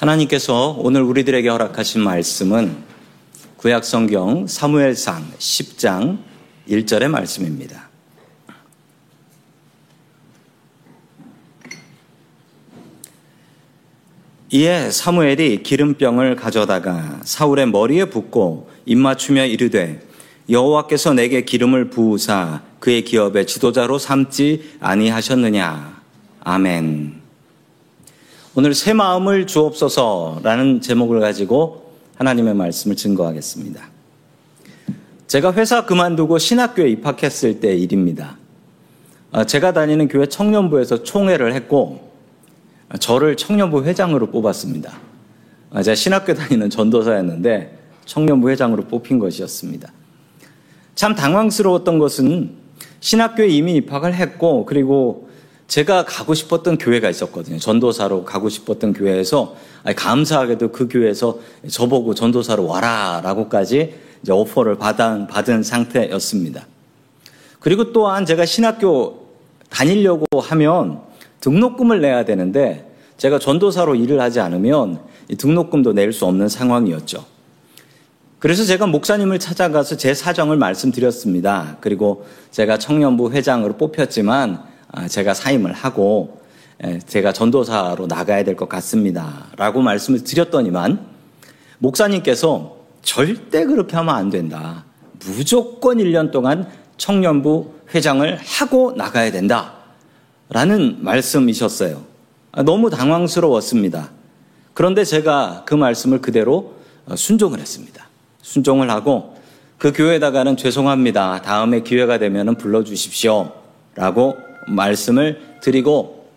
하나님께서 오늘 우리들에게 허락하신 말씀은 구약 성경 사무엘상 10장 1절의 말씀입니다. 이에 사무엘이 기름병을 가져다가 사울의 머리에 붓고 입맞추며 이르되 여호와께서 내게 기름을 부으사 그의 기업의 지도자로 삼지 아니하셨느냐. 아멘. 오늘 새 마음을 주옵소서라는 제목을 가지고 하나님의 말씀을 증거하겠습니다. 제가 회사 그만두고 신학교에 입학했을 때 일입니다. 아, 제가 다니는 교회 청년부에서 총회를 했고 저를 청년부 회장으로 뽑았습니다. 아, 제가 신학교 다니는 전도사였는데 청년부 회장으로 뽑힌 것이었습니다. 참 당황스러웠던 것은 신학교에 이미 입학을 했고 그리고 제가 가고 싶었던 교회가 있었거든요. 전도사로 가고 싶었던 교회에서 감사하게도 그 교회에서 저보고 전도사로 와라라고까지 오퍼를 받은, 받은 상태였습니다. 그리고 또한 제가 신학교 다니려고 하면 등록금을 내야 되는데 제가 전도사로 일을 하지 않으면 등록금도 낼 수 없는 상황이었죠. 그래서 제가 목사님을 찾아가서 제 사정을 말씀드렸습니다. 그리고 제가 청년부 회장으로 뽑혔지만 아, 제가 사임을 하고 제가 전도사로 나가야 될 것 같습니다. 라고 말씀을 드렸더니만 목사님께서 절대 그렇게 하면 안 된다. 무조건 1년 동안 청년부 회장을 하고 나가야 된다. 라는 말씀이셨어요. 아, 너무 당황스러웠습니다. 그런데 제가 그 말씀을 그대로 어, 순종을 했습니다. 순종을 하고 그 교회에다가는 죄송합니다. 다음에 기회가 되면 불러주십시오. 라고 말씀을 드리고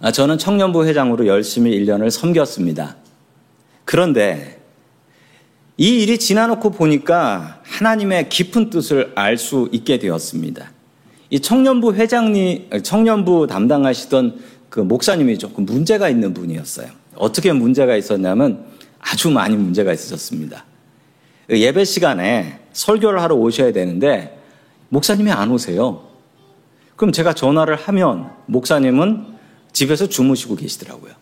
아, 저는 청년부 회장으로 열심히 1년을 섬겼습니다. 그런데 이 일이 지나놓고 보니까 하나님의 깊은 뜻을 알 수 있게 되었습니다. 이 청년부 회장님, 청년부 담당하시던 그 목사님이 조금 문제가 있는 분이었어요. 어떻게 문제가 있었냐면 아주 많이 문제가 있었습니다. 예배 시간에 설교를 하러 오셔야 되는데 목사님이 안 오세요. 그럼 제가 전화를 하면 목사님은 집에서 주무시고 계시더라고요.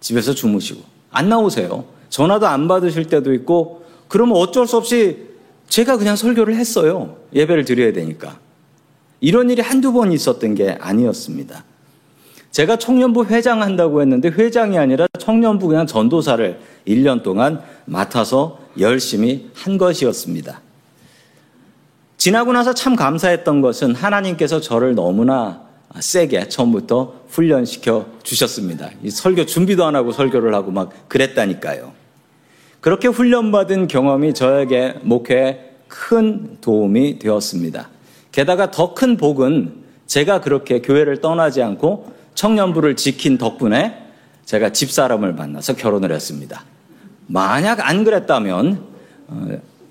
집에서 주무시고. 안 나오세요. 전화도 안 받으실 때도 있고, 그러면 어쩔 수 없이 제가 그냥 설교를 했어요. 예배를 드려야 되니까. 이런 일이 한두 번 있었던 게 아니었습니다. 제가 청년부 회장 한다고 했는데 회장이 아니라 청년부 그냥 전도사를 1년 동안 맡아서 열심히 한 것이었습니다. 지나고 나서 참 감사했던 것은 하나님께서 저를 너무나 세게 처음부터 훈련시켜 주셨습니다. 설교 준비도 안 하고 설교를 하고 막 그랬다니까요. 그렇게 훈련받은 경험이 저에게 목회에 큰 도움이 되었습니다. 게다가 더 큰 복은 제가 그렇게 교회를 떠나지 않고 청년부를 지킨 덕분에 제가 집사람을 만나서 결혼을 했습니다. 만약 안 그랬다면 어,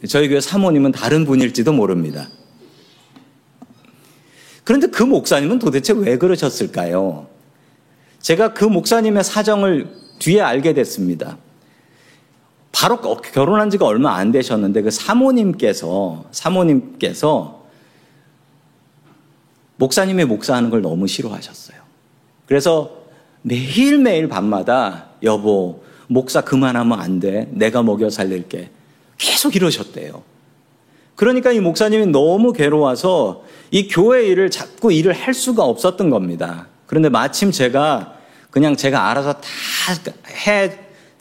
저희 교회 사모님은 다른 분일지도 모릅니다. 그런데 그 목사님은 도대체 왜 그러셨을까요? 제가 그 목사님의 사정을 뒤에 알게 됐습니다. 바로 결혼한 지가 얼마 안 되셨는데 그 사모님께서 사모님께서 목사님의 목사하는 걸 너무 싫어하셨어요. 그래서 매일매일 밤마다 여보 목사 그만하면 안 돼. 내가 먹여 살릴게. 계속 이러셨대요. 그러니까 이 목사님이 너무 괴로워서 이 교회 일을 자꾸 일을 할 수가 없었던 겁니다. 그런데 마침 제가 그냥 제가 알아서 다 해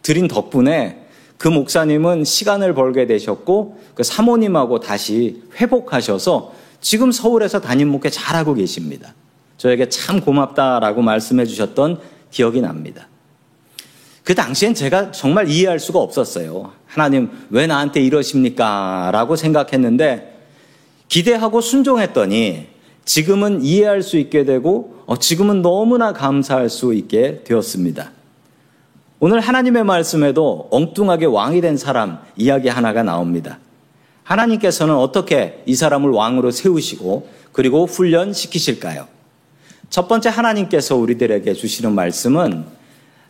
드린 덕분에 그 목사님은 시간을 벌게 되셨고 그 사모님하고 다시 회복하셔서 지금 서울에서 담임 목회 잘하고 계십니다. 저에게 참 고맙다라고 말씀해 주셨던 기억이 납니다. 그 당시엔 제가 정말 이해할 수가 없었어요. 하나님, 왜 나한테 이러십니까? 라고 생각했는데, 기대하고 순종했더니, 지금은 이해할 수 있게 되고, 어, 지금은 너무나 감사할 수 있게 되었습니다. 오늘 하나님의 말씀에도 엉뚱하게 왕이 된 사람 이야기 하나가 나옵니다. 하나님께서는 어떻게 이 사람을 왕으로 세우시고, 그리고 훈련시키실까요? 첫 번째 하나님께서 우리들에게 주시는 말씀은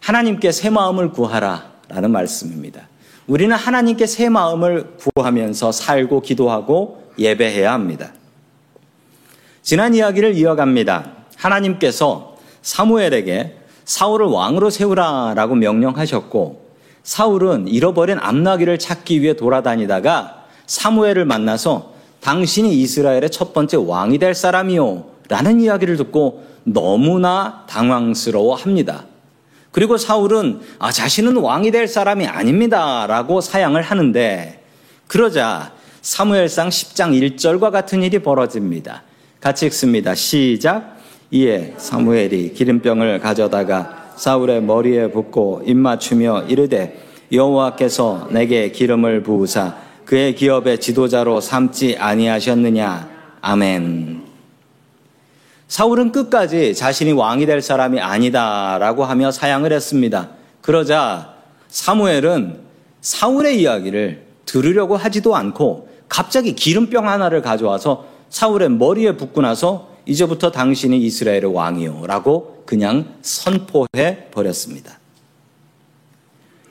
하나님께 새 마음을 구하라 라는 말씀입니다. 우리는 하나님께 새 마음을 구하면서 살고 기도하고 예배해야 합니다. 지난 이야기를 이어갑니다. 하나님께서 사무엘에게 사울을 왕으로 세우라라고 명령하셨고 사울은 잃어버린 암나귀를 찾기 위해 돌아다니다가 사무엘을 만나서 당신이 이스라엘의 첫 번째 왕이 될 사람이요 라는 이야기를 듣고 너무나 당황스러워 합니다. 그리고 사울은 아, 자신은 왕이 될 사람이 아닙니다. 라고 사양을 하는데 그러자 사무엘상 10장 1절과 같은 일이 벌어집니다. 같이 읽습니다. 시작. 이에 사무엘이 기름병을 가져다가 사울의 머리에 붓고 입맞추며 이르되 여호와께서 내게 기름을 부으사 그의 기업의 지도자로 삼지 아니하셨느냐. 아멘. 사울은 끝까지 자신이 왕이 될 사람이 아니다라고 하며 사양을 했습니다. 그러자 사무엘은 사울의 이야기를 들으려고 하지도 않고 갑자기 기름병 하나를 가져와서 사울의 머리에 붓고 나서 이제부터 당신이 이스라엘의 왕이요 라고 그냥 선포해 버렸습니다.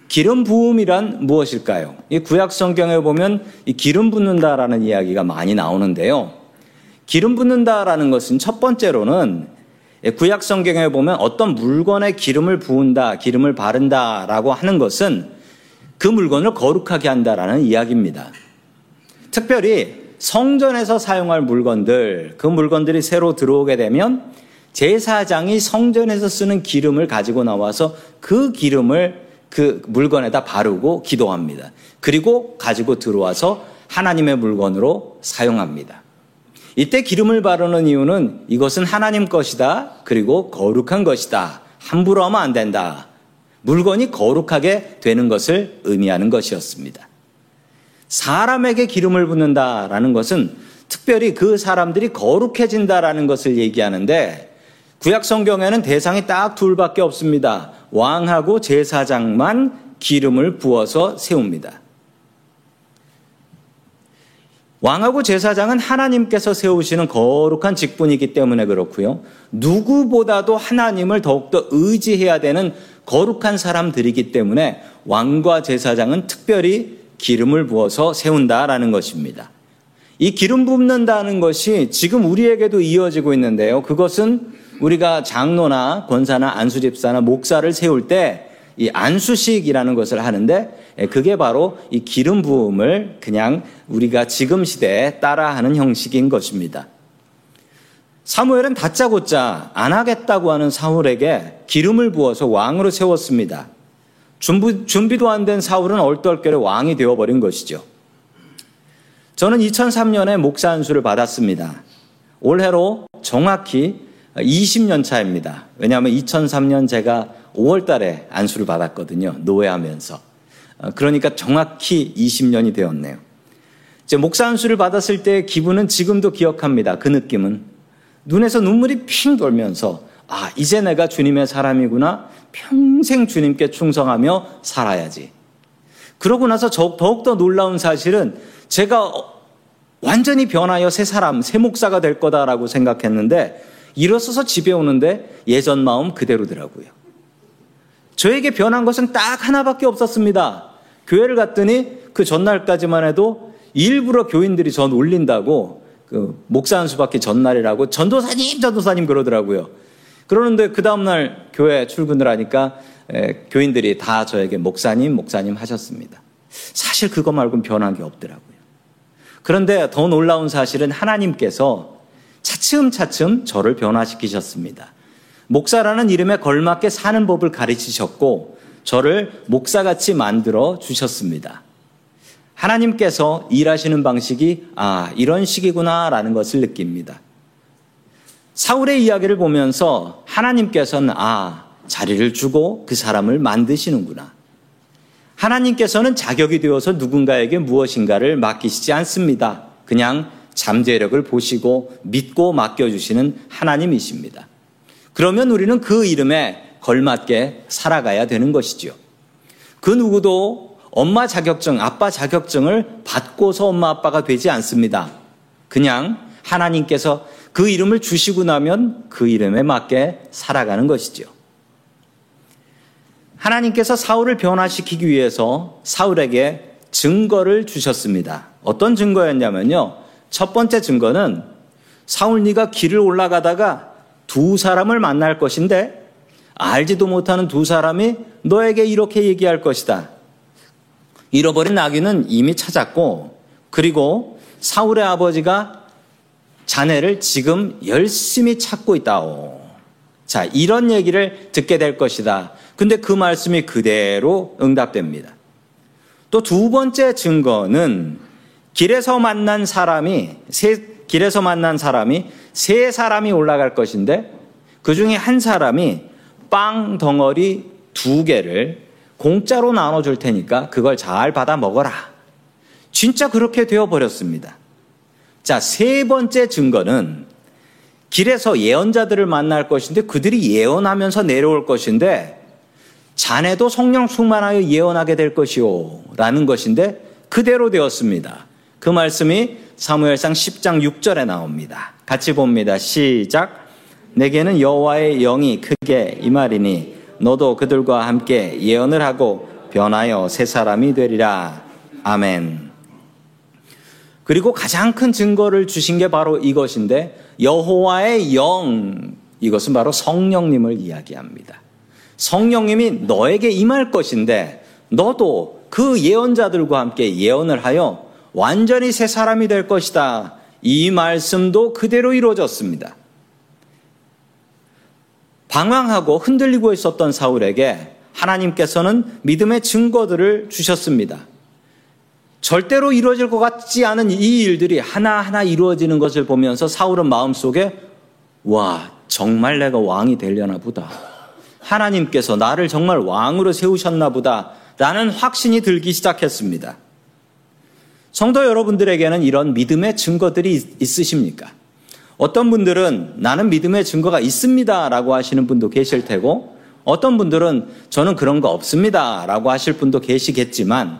기름 부음이란 무엇일까요? 이 구약 성경에 보면 이 기름 붓는다라는 이야기가 많이 나오는데요. 기름 붓는다라는 것은 첫 번째로는 구약 성경에 보면 어떤 물건에 기름을 부은다, 기름을 바른다라고 하는 것은 그 물건을 거룩하게 한다라는 이야기입니다. 특별히 성전에서 사용할 물건들, 그 물건들이 새로 들어오게 되면 제사장이 성전에서 쓰는 기름을 가지고 나와서 그 기름을 그 물건에다 바르고 기도합니다. 그리고 가지고 들어와서 하나님의 물건으로 사용합니다. 이때 기름을 바르는 이유는 이것은 하나님 것이다. 그리고 거룩한 것이다. 함부로 하면 안 된다. 물건이 거룩하게 되는 것을 의미하는 것이었습니다. 사람에게 기름을 붓는다라는 것은 특별히 그 사람들이 거룩해진다라는 것을 얘기하는데 구약 성경에는 대상이 딱 둘밖에 없습니다. 왕하고 제사장만 기름을 부어서 세웁니다. 왕하고 제사장은 하나님께서 세우시는 거룩한 직분이기 때문에 그렇고요. 누구보다도 하나님을 더욱더 의지해야 되는 거룩한 사람들이기 때문에 왕과 제사장은 특별히 기름을 부어서 세운다라는 것입니다. 이 기름 붓는다는 것이 지금 우리에게도 이어지고 있는데요. 그것은 우리가 장로나 권사나 안수집사나 목사를 세울 때 이 안수식이라는 것을 하는데 예, 그게 바로 이 기름 부음을 그냥 우리가 지금 시대에 따라하는 형식인 것입니다. 사무엘은 다짜고짜 안 하겠다고 하는 사울에게 기름을 부어서 왕으로 세웠습니다. 준비, 준비도 안 된 사울은 얼떨결에 왕이 되어버린 것이죠. 저는 2003년에 목사 안수를 받았습니다. 올해로 정확히 20년 차입니다. 왜냐하면 2003년 제가 5월 달에 안수를 받았거든요. 노예하면서. 어, 그러니까 정확히 20년이 되었네요. 이제 목사 안수를 받았을 때 기분은 지금도 기억합니다. 그 느낌은. 눈에서 눈물이 핑 돌면서, 아, 이제 내가 주님의 사람이구나. 평생 주님께 충성하며 살아야지. 그러고 나서 더욱더 놀라운 사실은 제가 완전히 변하여 새 사람, 새 목사가 될 거다라고 생각했는데 일어서서 집에 오는데 예전 마음 그대로더라고요. 저에게 변한 것은 딱 하나밖에 없었습니다. 교회를 갔더니 그 전날까지만 해도 일부러 교인들이 전 올린다고 그 목사 한 수밖에 전날이라고 전도사님, 전도사님 그러더라고요. 그러는데 그 다음날 교회 출근을 하니까 에, 교인들이 다 저에게 목사님, 목사님 하셨습니다. 사실 그거 말고는 변한 게 없더라고요. 그런데 더 놀라운 사실은 하나님께서 차츰차츰 저를 변화시키셨습니다. 목사라는 이름에 걸맞게 사는 법을 가르치셨고 저를 목사같이 만들어 주셨습니다. 하나님께서 일하시는 방식이 아, 이런 식이구나라는 것을 느낍니다. 사울의 이야기를 보면서 하나님께서는 아, 자리를 주고 그 사람을 만드시는구나. 하나님께서는 자격이 되어서 누군가에게 무엇인가를 맡기시지 않습니다. 그냥 잠재력을 보시고 믿고 맡겨주시는 하나님이십니다. 그러면 우리는 그 이름에 걸맞게 살아가야 되는 것이죠. 그 누구도 엄마 자격증, 아빠 자격증을 받고서 엄마 아빠가 되지 않습니다. 그냥 하나님께서 그 이름을 주시고 나면 그 이름에 맞게 살아가는 것이죠. 하나님께서 사울을 변화시키기 위해서 사울에게 증거를 주셨습니다. 어떤 증거였냐면요. 첫 번째 증거는 사울 네가 길을 올라가다가 두 사람을 만날 것인데 알지도 못하는 두 사람이 너에게 이렇게 얘기할 것이다. 잃어버린 나귀는 이미 찾았고 그리고 사울의 아버지가 자네를 지금 열심히 찾고 있다오. 자, 이런 얘기를 듣게 될 것이다. 근데 그 말씀이 그대로 응답됩니다. 또 두 번째 증거는 길에서 만난 사람이 세, 길에서 만난 사람이 세 사람이 올라갈 것인데 그 중에 한 사람이 빵 덩어리 두 개를 공짜로 나눠줄 테니까 그걸 잘 받아 먹어라. 진짜 그렇게 되어버렸습니다. 자, 세 번째 증거는 길에서 예언자들을 만날 것인데 그들이 예언하면서 내려올 것인데 자네도 성령 충만하여 예언하게 될 것이요. 라는 것인데 그대로 되었습니다. 그 말씀이 사무엘상 10장 6절에 나옵니다. 같이 봅니다. 시작. 내게는 여호와의 영이 크게 임하리니 너도 그들과 함께 예언을 하고 변하여 새 사람이 되리라. 아멘. 그리고 가장 큰 증거를 주신 게 바로 이것인데 여호와의 영 이것은 바로 성령님을 이야기합니다. 성령님이 너에게 임할 것인데 너도 그 예언자들과 함께 예언을 하여 완전히 새 사람이 될 것이다. 이 말씀도 그대로 이루어졌습니다. 방황하고 흔들리고 있었던 사울에게 하나님께서는 믿음의 증거들을 주셨습니다. 절대로 이루어질 것 같지 않은 이 일들이 하나하나 이루어지는 것을 보면서 사울은 마음속에 와, 정말 내가 왕이 되려나 보다. 하나님께서 나를 정말 왕으로 세우셨나 보다. 라는 확신이 들기 시작했습니다. 성도 여러분들에게는 이런 믿음의 증거들이 있으십니까? 어떤 분들은 나는 믿음의 증거가 있습니다. 라고 하시는 분도 계실 테고, 어떤 분들은 저는 그런 거 없습니다. 라고 하실 분도 계시겠지만,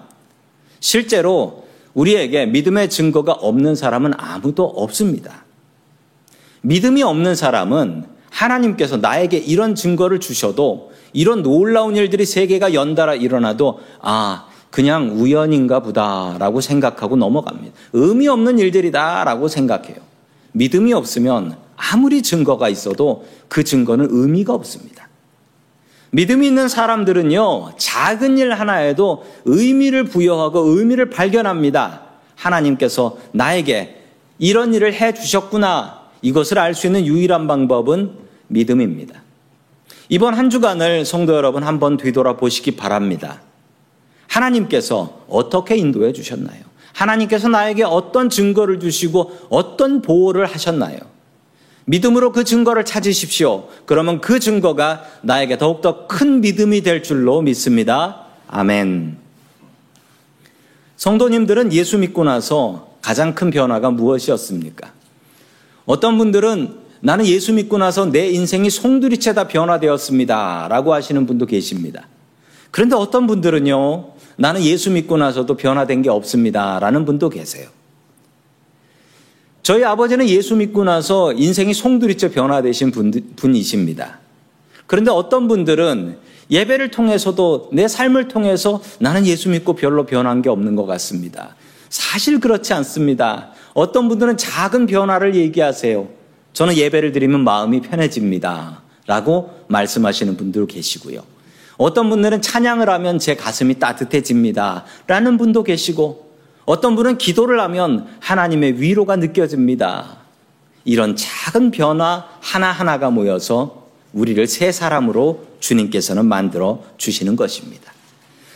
실제로 우리에게 믿음의 증거가 없는 사람은 아무도 없습니다. 믿음이 없는 사람은 하나님께서 나에게 이런 증거를 주셔도 이런 놀라운 일들이 세계가 연달아 일어나도 아, 그냥 우연인가 보다라고 생각하고 넘어갑니다. 의미 없는 일들이다라고 생각해요. 믿음이 없으면 아무리 증거가 있어도 그 증거는 의미가 없습니다. 믿음이 있는 사람들은요, 작은 일 하나에도 의미를 부여하고 의미를 발견합니다. 하나님께서 나에게 이런 일을 해 주셨구나. 이것을 알 수 있는 유일한 방법은 믿음입니다. 이번 한 주간을 성도 여러분 한번 뒤돌아 보시기 바랍니다. 하나님께서 어떻게 인도해 주셨나요? 하나님께서 나에게 어떤 증거를 주시고 어떤 보호를 하셨나요? 믿음으로 그 증거를 찾으십시오. 그러면 그 증거가 나에게 더욱더 큰 믿음이 될 줄로 믿습니다. 아멘. 성도님들은 예수 믿고 나서 가장 큰 변화가 무엇이었습니까? 어떤 분들은 나는 예수 믿고 나서 내 인생이 송두리째 다 변화되었습니다. 라고 하시는 분도 계십니다. 그런데 어떤 분들은요, 나는 예수 믿고 나서도 변화된 게 없습니다. 라는 분도 계세요. 저희 아버지는 예수 믿고 나서 인생이 송두리째 변화되신 분, 분이십니다. 그런데 어떤 분들은 예배를 통해서도 내 삶을 통해서 나는 예수 믿고 별로 변한 게 없는 것 같습니다. 사실 그렇지 않습니다. 어떤 분들은 작은 변화를 얘기하세요. 저는 예배를 드리면 마음이 편해집니다. 라고 말씀하시는 분들 계시고요. 어떤 분들은 찬양을 하면 제 가슴이 따뜻해집니다. 라는 분도 계시고, 어떤 분은 기도를 하면 하나님의 위로가 느껴집니다. 이런 작은 변화 하나하나가 모여서 우리를 새 사람으로 주님께서는 만들어 주시는 것입니다.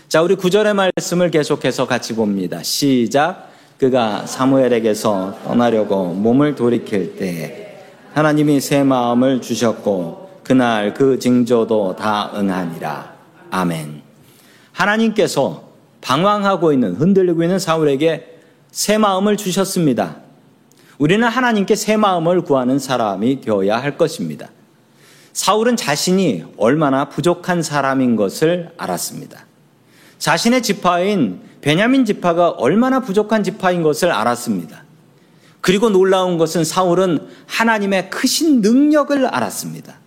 자, 우리 구절의 말씀을 계속해서 같이 봅니다. 시작. 그가 사무엘에게서 떠나려고 몸을 돌이킬 때 하나님이 새 마음을 주셨고 그날 그 징조도 다 응하니라. 아멘. 하나님께서 방황하고 있는 흔들리고 있는 사울에게 새 마음을 주셨습니다. 우리는 하나님께 새 마음을 구하는 사람이 되어야 할 것입니다. 사울은 자신이 얼마나 부족한 사람인 것을 알았습니다. 자신의 지파인 베냐민 지파가 얼마나 부족한 지파인 것을 알았습니다. 그리고 놀라운 것은 사울은 하나님의 크신 능력을 알았습니다.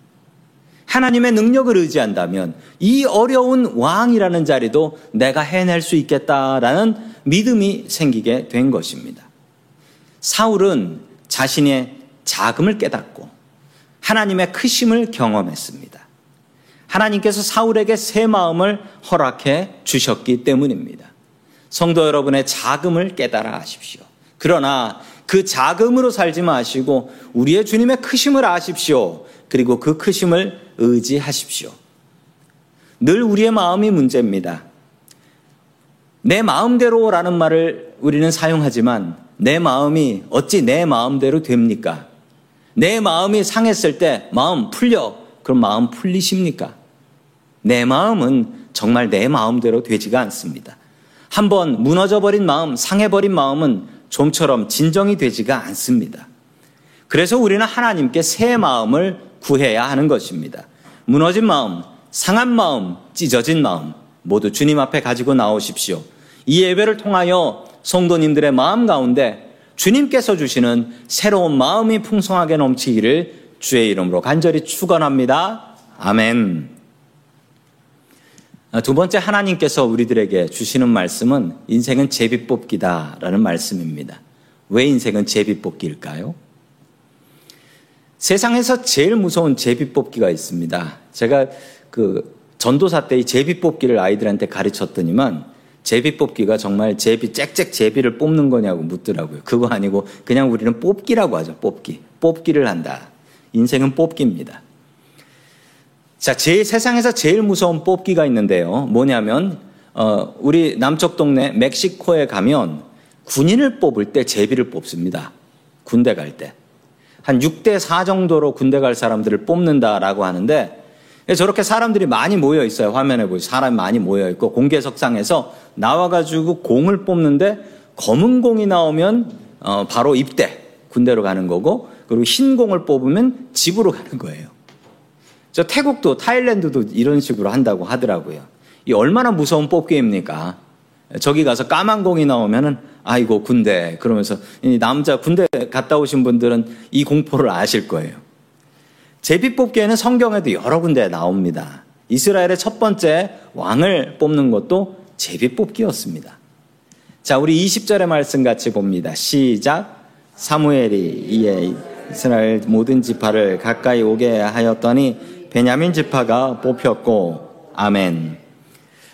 하나님의 능력을 의지한다면 이 어려운 왕이라는 자리도 내가 해낼 수 있겠다라는 믿음이 생기게 된 것입니다. 사울은 자신의 자금을 깨닫고 하나님의 크심을 경험했습니다. 하나님께서 사울에게 새 마음을 허락해 주셨기 때문입니다. 성도 여러분의 자금을 깨달아 하십시오. 그러나 그 자금으로 살지 마시고 우리의 주님의 크심을 아십시오. 그리고 그 크심을 의지하십시오. 늘 우리의 마음이 문제입니다. 내 마음대로라는 말을 우리는 사용하지만 내 마음이 어찌 내 마음대로 됩니까? 내 마음이 상했을 때 마음 풀려. 그럼 마음 풀리십니까? 내 마음은 정말 내 마음대로 되지가 않습니다. 한번 무너져버린 마음, 상해버린 마음은 좀처럼 진정이 되지가 않습니다. 그래서 우리는 하나님께 새 마음을 구해야 하는 것입니다. 무너진 마음, 상한 마음, 찢어진 마음, 모두 주님 앞에 가지고 나오십시오. 이 예배를 통하여 성도님들의 마음 가운데 주님께서 주시는 새로운 마음이 풍성하게 넘치기를 주의 이름으로 간절히 축원합니다. 아멘. 두 번째 하나님께서 우리들에게 주시는 말씀은 인생은 제비 뽑기다라는 말씀입니다. 왜 인생은 제비 뽑기일까요? 세상에서 제일 무서운 제비뽑기가 있습니다. 제가 그 전도사 때이 제비뽑기를 아이들한테 가르쳤더니만 제비뽑기가 정말 제비 짹짹 제비를 뽑는 거냐고 묻더라고요. 그거 아니고 그냥 우리는 뽑기라고 하죠. 뽑기. 뽑기를 한다. 인생은 뽑기입니다. 자, 제 세상에서 제일 무서운 뽑기가 있는데요. 뭐냐면 어, 우리 남쪽 동네 멕시코에 가면 군인을 뽑을 때 제비를 뽑습니다. 군대 갈 때. 한 6대 4 정도로 군대 갈 사람들을 뽑는다라고 하는데 저렇게 사람들이 많이 모여 있어요. 화면에 보이 사람이 많이 모여 있고 공개석상에서 나와 가지고 공을 뽑는데 검은 공이 나오면 어, 바로 입대 군대로 가는 거고 그리고 흰 공을 뽑으면 집으로 가는 거예요. 저 태국도 타일랜드도 이런 식으로 한다고 하더라고요. 이 얼마나 무서운 뽑기입니까? 저기 가서 까만 공이 나오면은 아이고 군대 그러면서 이 남자 군대 갔다 오신 분들은 이 공포를 아실 거예요. 제비 뽑기에는 성경에도 여러 군데 나옵니다. 이스라엘의 첫 번째 왕을 뽑는 것도 제비 뽑기였습니다. 자, 우리 20절의 말씀 같이 봅니다. 시작. 사무엘이 이에 이스라엘 모든 지파를 가까이 오게 하였더니 베냐민 지파가 뽑혔고 아멘.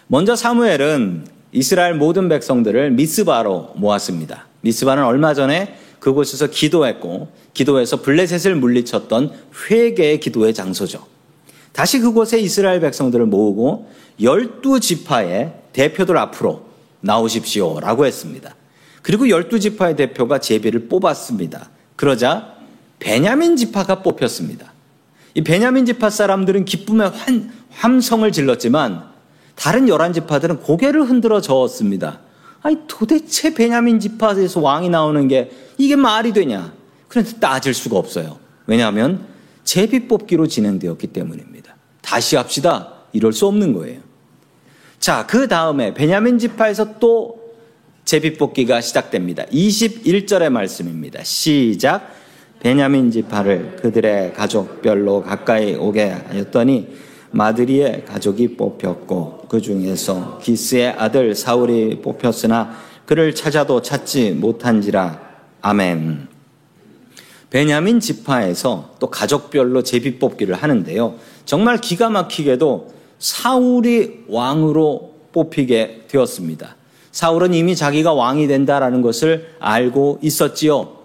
먼저 사무엘은 이스라엘 모든 백성들을 미스바로 모았습니다. 미스바는 얼마 전에 그곳에서 기도했고 기도해서 블레셋을 물리쳤던 회개의 기도의 장소죠. 다시 그곳에 이스라엘 백성들을 모으고 열두 지파의 대표들 앞으로 나오십시오라고 했습니다. 그리고 열두 지파의 대표가 제비를 뽑았습니다. 그러자 베냐민 지파가 뽑혔습니다. 이 베냐민 지파 사람들은 기쁨의 환, 함성을 질렀지만 다른 열한 지파들은 고개를 흔들어 저었습니다. 아니 도대체 베냐민 지파에서 왕이 나오는 게 이게 말이 되냐? 그런데 따질 수가 없어요. 왜냐하면 제비 뽑기로 진행되었기 때문입니다. 다시 합시다. 이럴 수 없는 거예요. 자, 그 다음에 베냐민 지파에서 또 제비 뽑기가 시작됩니다. 21절의 말씀입니다. 시작. 베냐민 지파를 그들의 가족별로 가까이 오게 하였더니 마드리의 가족이 뽑혔고 그 중에서 기스의 아들 사울이 뽑혔으나 그를 찾아도 찾지 못한지라 아멘. 베냐민 지파에서 또 가족별로 제비 뽑기를 하는데요. 정말 기가 막히게도 사울이 왕으로 뽑히게 되었습니다. 사울은 이미 자기가 왕이 된다라는 것을 알고 있었지요.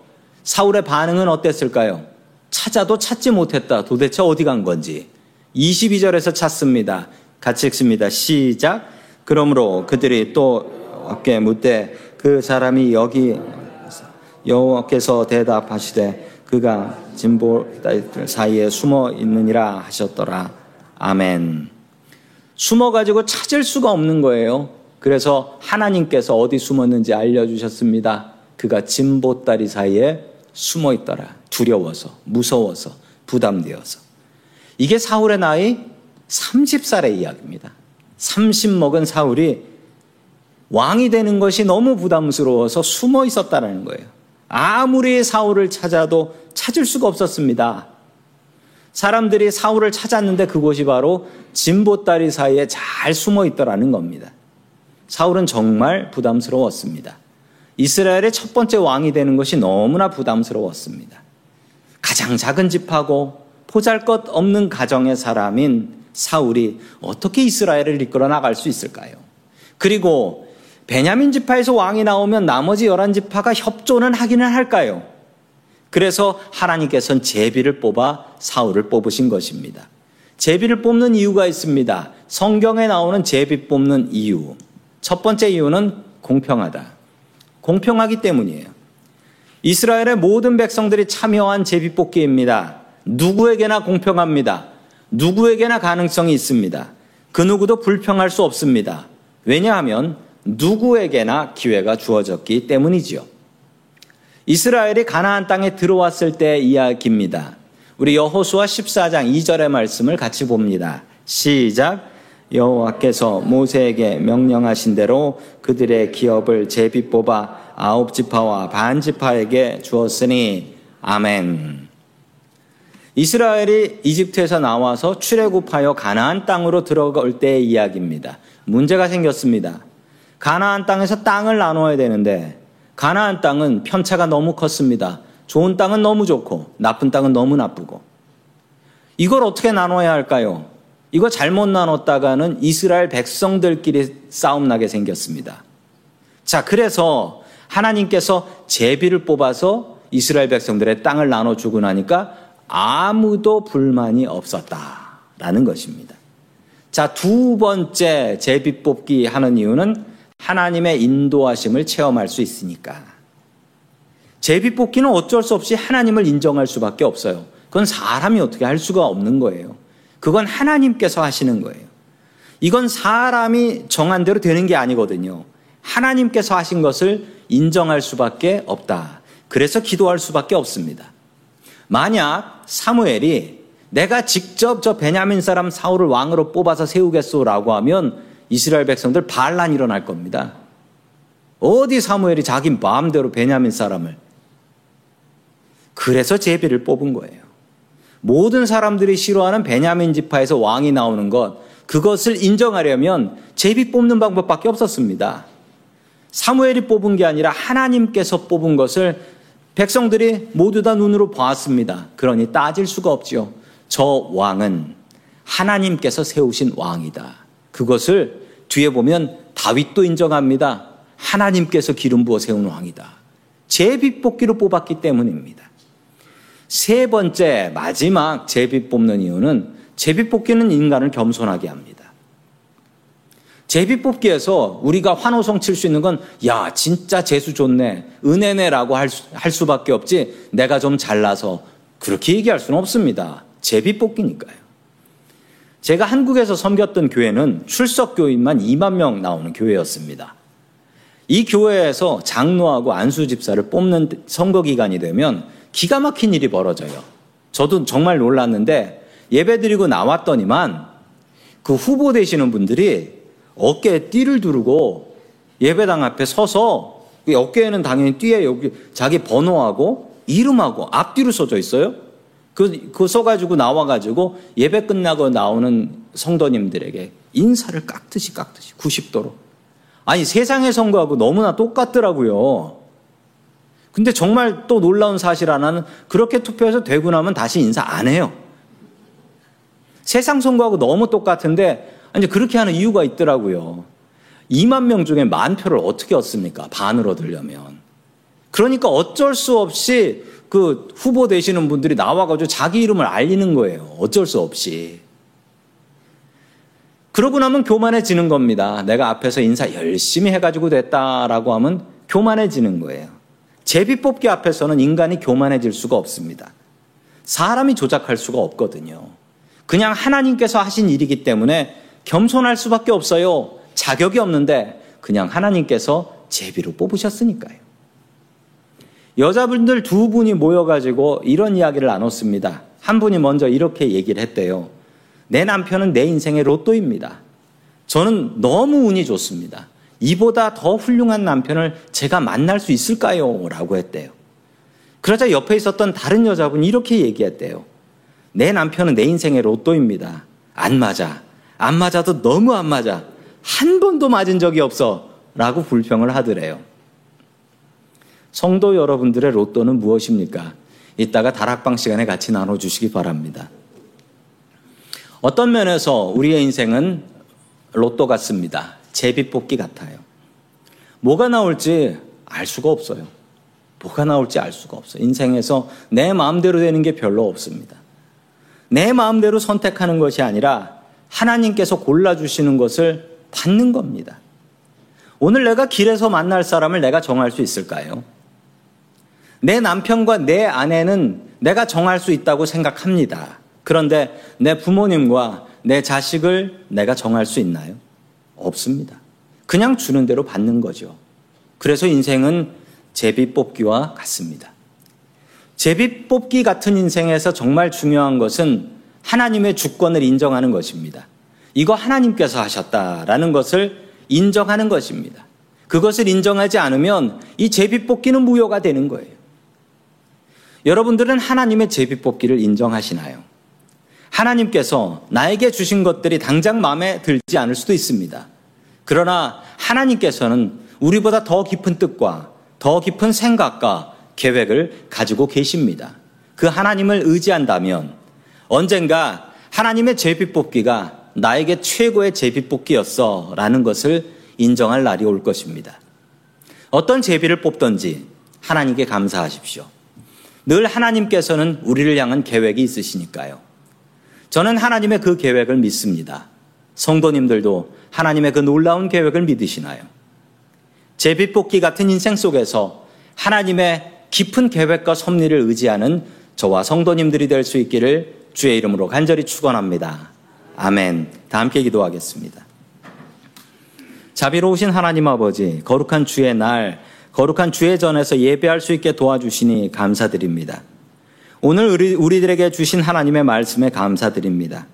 사울의 반응은 어땠을까요? 찾아도 찾지 못했다. 도대체 어디 간 건지. 22절에서 찾습니다. 같이 읽습니다. 시작. 그러므로 그들이 또 어깨 묻되 그 사람이 여기 여호와께서 대답하시되 그가 진보 사이에 숨어 있느니라 하셨더라. 아멘. 숨어 가지고 찾을 수가 없는 거예요. 그래서 하나님께서 어디 숨었는지 알려주셨습니다. 그가 진보다리 사이에 숨어 있더라. 두려워서, 무서워서, 부담되어서. 이게 사울의 나이 30살의 이야기입니다. 30 먹은 사울이 왕이 되는 것이 너무 부담스러워서 숨어 있었다는 거예요. 아무리 사울을 찾아도 찾을 수가 없었습니다. 사람들이 사울을 찾았는데 그곳이 바로 진보다리 사이에 잘 숨어 있더라는 겁니다. 사울은 정말 부담스러웠습니다. 이스라엘의 첫 번째 왕이 되는 것이 너무나 부담스러웠습니다. 가장 작은 집하고 포잘 것 없는 가정의 사람인 사울이 어떻게 이스라엘을 이끌어 나갈 수 있을까요? 그리고 베냐민 지파에서 왕이 나오면 나머지 열한 지파가 협조는 하기는 할까요? 그래서 하나님께서는 제비를 뽑아 사울을 뽑으신 것입니다. 제비를 뽑는 이유가 있습니다. 성경에 나오는 제비 뽑는 이유. 첫 번째 이유는 공평하다. 공평하기 때문이에요. 이스라엘의 모든 백성들이 참여한 제비 뽑기입니다. 누구에게나 공평합니다. 누구에게나 가능성이 있습니다. 그 누구도 불평할 수 없습니다. 왜냐하면 누구에게나 기회가 주어졌기 때문이지요. 이스라엘이 가나안 땅에 들어왔을 때 이야기입니다. 우리 여호수아 14장 2절의 말씀을 같이 봅니다. 시작. 여호와께서 모세에게 명령하신 대로 그들의 기업을 제비 뽑아 아홉 지파와 반 지파에게 주었으니 아멘. 이스라엘이 이집트에서 나와서 출애굽하여 가나안 땅으로 들어갈 때의 이야기입니다. 문제가 생겼습니다. 가나안 땅에서 땅을 나눠야 되는데 가나안 땅은 편차가 너무 컸습니다. 좋은 땅은 너무 좋고 나쁜 땅은 너무 나쁘고 이걸 어떻게 나눠야 할까요? 이거 잘못 나눴다가는 이스라엘 백성들끼리 싸움 나게 생겼습니다. 자, 그래서 하나님께서 제비를 뽑아서 이스라엘 백성들의 땅을 나눠주고 나니까 아무도 불만이 없었다라는 것입니다. 자, 두 번째 제비 뽑기 하는 이유는 하나님의 인도하심을 체험할 수 있으니까. 제비 뽑기는 어쩔 수 없이 하나님을 인정할 수밖에 없어요. 그건 사람이 어떻게 할 수가 없는 거예요. 그건 하나님께서 하시는 거예요. 이건 사람이 정한 대로 되는 게 아니거든요. 하나님께서 하신 것을 인정할 수밖에 없다. 그래서 기도할 수밖에 없습니다. 만약 사무엘이 내가 직접 저 베냐민 사람 사울을 왕으로 뽑아서 세우겠소라고 하면 이스라엘 백성들 반란 일어날 겁니다. 어디 사무엘이 자기 마음대로 베냐민 사람을 그래서 제비를 뽑은 거예요. 모든 사람들이 싫어하는 베냐민 지파에서 왕이 나오는 것 그것을 인정하려면 제비 뽑는 방법밖에 없었습니다. 사무엘이 뽑은 게 아니라 하나님께서 뽑은 것을 백성들이 모두 다 눈으로 보았습니다. 그러니 따질 수가 없지요. 저 왕은 하나님께서 세우신 왕이다. 그것을 뒤에 보면 다윗도 인정합니다. 하나님께서 기름 부어 세운 왕이다. 제비 뽑기로 뽑았기 때문입니다. 세 번째 마지막 제비 뽑는 이유는 제비 뽑기는 인간을 겸손하게 합니다. 제비 뽑기에서 우리가 환호성 칠 수 있는 건, 야, 진짜 재수 좋네. 은혜네라고 할, 수, 할 수밖에 없지. 내가 좀 잘나서. 그렇게 얘기할 수는 없습니다. 제비 뽑기니까요. 제가 한국에서 섬겼던 교회는 출석 교인만 2만 명 나오는 교회였습니다. 이 교회에서 장로하고 안수 집사를 뽑는 선거 기간이 되면 기가 막힌 일이 벌어져요. 저도 정말 놀랐는데 예배 드리고 나왔더니만 그 후보 되시는 분들이 어깨에 띠를 두르고 예배당 앞에 서서 어깨에는 당연히 띠에 여기 자기 번호하고 이름하고 앞뒤로 써져 있어요. 그, 그 써가지고 나와가지고 예배 끝나고 나오는 성도님들에게 인사를 깎듯이 깎듯이 90도로. 아니 세상의 선거하고 너무나 똑같더라고요. 근데 정말 또 놀라운 사실 하나는 그렇게 투표해서 되고 나면 다시 인사 안 해요. 세상 선거하고 너무 똑같은데 아니 그렇게 하는 이유가 있더라고요. 2만 명 중에 만 표를 어떻게 얻습니까? 반으로 들려면. 그러니까 어쩔 수 없이 그 후보 되시는 분들이 나와가지고 자기 이름을 알리는 거예요. 어쩔 수 없이. 그러고 나면 교만해지는 겁니다. 내가 앞에서 인사 열심히 해가지고 됐다라고 하면 교만해지는 거예요. 제비 뽑기 앞에서는 인간이 교만해질 수가 없습니다. 사람이 조작할 수가 없거든요. 그냥 하나님께서 하신 일이기 때문에 겸손할 수밖에 없어요. 자격이 없는데 그냥 하나님께서 제비로 뽑으셨으니까요. 여자분들 두 분이 모여가지고 이런 이야기를 나눴습니다. 한 분이 먼저 이렇게 얘기를 했대요. 내 남편은 내 인생의 로또입니다. 저는 너무 운이 좋습니다. 이보다 더 훌륭한 남편을 제가 만날 수 있을까요? 라고 했대요. 그러자 옆에 있었던 다른 여자분이 이렇게 얘기했대요. 내 남편은 내 인생의 로또입니다. 안 맞아. 안 맞아도 너무 안 맞아. 한 번도 맞은 적이 없어. 라고 불평을 하더래요. 성도 여러분들의 로또는 무엇입니까? 이따가 다락방 시간에 같이 나눠주시기 바랍니다. 어떤 면에서 우리의 인생은 로또 같습니다. 제비뽑기 같아요. 뭐가 나올지 알 수가 없어요. 뭐가 나올지 알 수가 없어요. 인생에서 내 마음대로 되는 게 별로 없습니다. 내 마음대로 선택하는 것이 아니라 하나님께서 골라주시는 것을 받는 겁니다. 오늘 내가 길에서 만날 사람을 내가 정할 수 있을까요? 내 남편과 내 아내는 내가 정할 수 있다고 생각합니다. 그런데 내 부모님과 내 자식을 내가 정할 수 있나요? 없습니다. 그냥 주는 대로 받는 거죠. 그래서 인생은 제비 뽑기와 같습니다. 제비 뽑기 같은 인생에서 정말 중요한 것은 하나님의 주권을 인정하는 것입니다. 이거 하나님께서 하셨다라는 것을 인정하는 것입니다. 그것을 인정하지 않으면 이 제비 뽑기는 무효가 되는 거예요. 여러분들은 하나님의 제비 뽑기를 인정하시나요? 하나님께서 나에게 주신 것들이 당장 마음에 들지 않을 수도 있습니다. 그러나 하나님께서는 우리보다 더 깊은 뜻과 더 깊은 생각과 계획을 가지고 계십니다. 그 하나님을 의지한다면 언젠가 하나님의 제비뽑기가 나에게 최고의 제비뽑기였어 라는 것을 인정할 날이 올 것입니다. 어떤 제비를 뽑던지 하나님께 감사하십시오. 늘 하나님께서는 우리를 향한 계획이 있으시니까요. 저는 하나님의 그 계획을 믿습니다. 성도님들도 하나님의 그 놀라운 계획을 믿으시나요? 제비뽑기 같은 인생 속에서 하나님의 깊은 계획과 섭리를 의지하는 저와 성도님들이 될 수 있기를 주의 이름으로 간절히 축원합니다. 아멘. 다 함께 기도하겠습니다. 자비로우신 하나님 아버지, 거룩한 주의 날, 거룩한 주의 전에서 예배할 수 있게 도와주시니 감사드립니다. 오늘 우리, 우리들에게 주신 하나님의 말씀에 감사드립니다.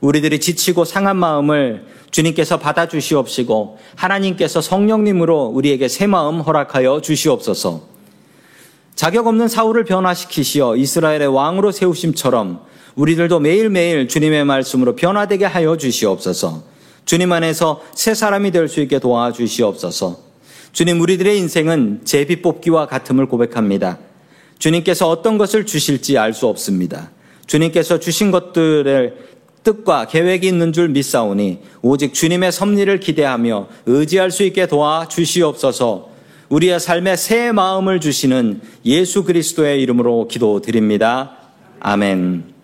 우리들이 지치고 상한 마음을 주님께서 받아주시옵시고 하나님께서 성령님으로 우리에게 새 마음 허락하여 주시옵소서. 자격 없는 사울을 변화시키시어 이스라엘의 왕으로 세우심처럼 우리들도 매일매일 주님의 말씀으로 변화되게 하여 주시옵소서. 주님 안에서 새 사람이 될 수 있게 도와주시옵소서. 주님 우리들의 인생은 제비 뽑기와 같음을 고백합니다. 주님께서 어떤 것을 주실지 알 수 없습니다. 주님께서 주신 것들을 뜻과 계획이 있는 줄 믿사오니 오직 주님의 섭리를 기대하며 의지할 수 있게 도와 주시옵소서. 우리의 삶에 새 마음을 주시는 예수 그리스도의 이름으로 기도드립니다. 아멘.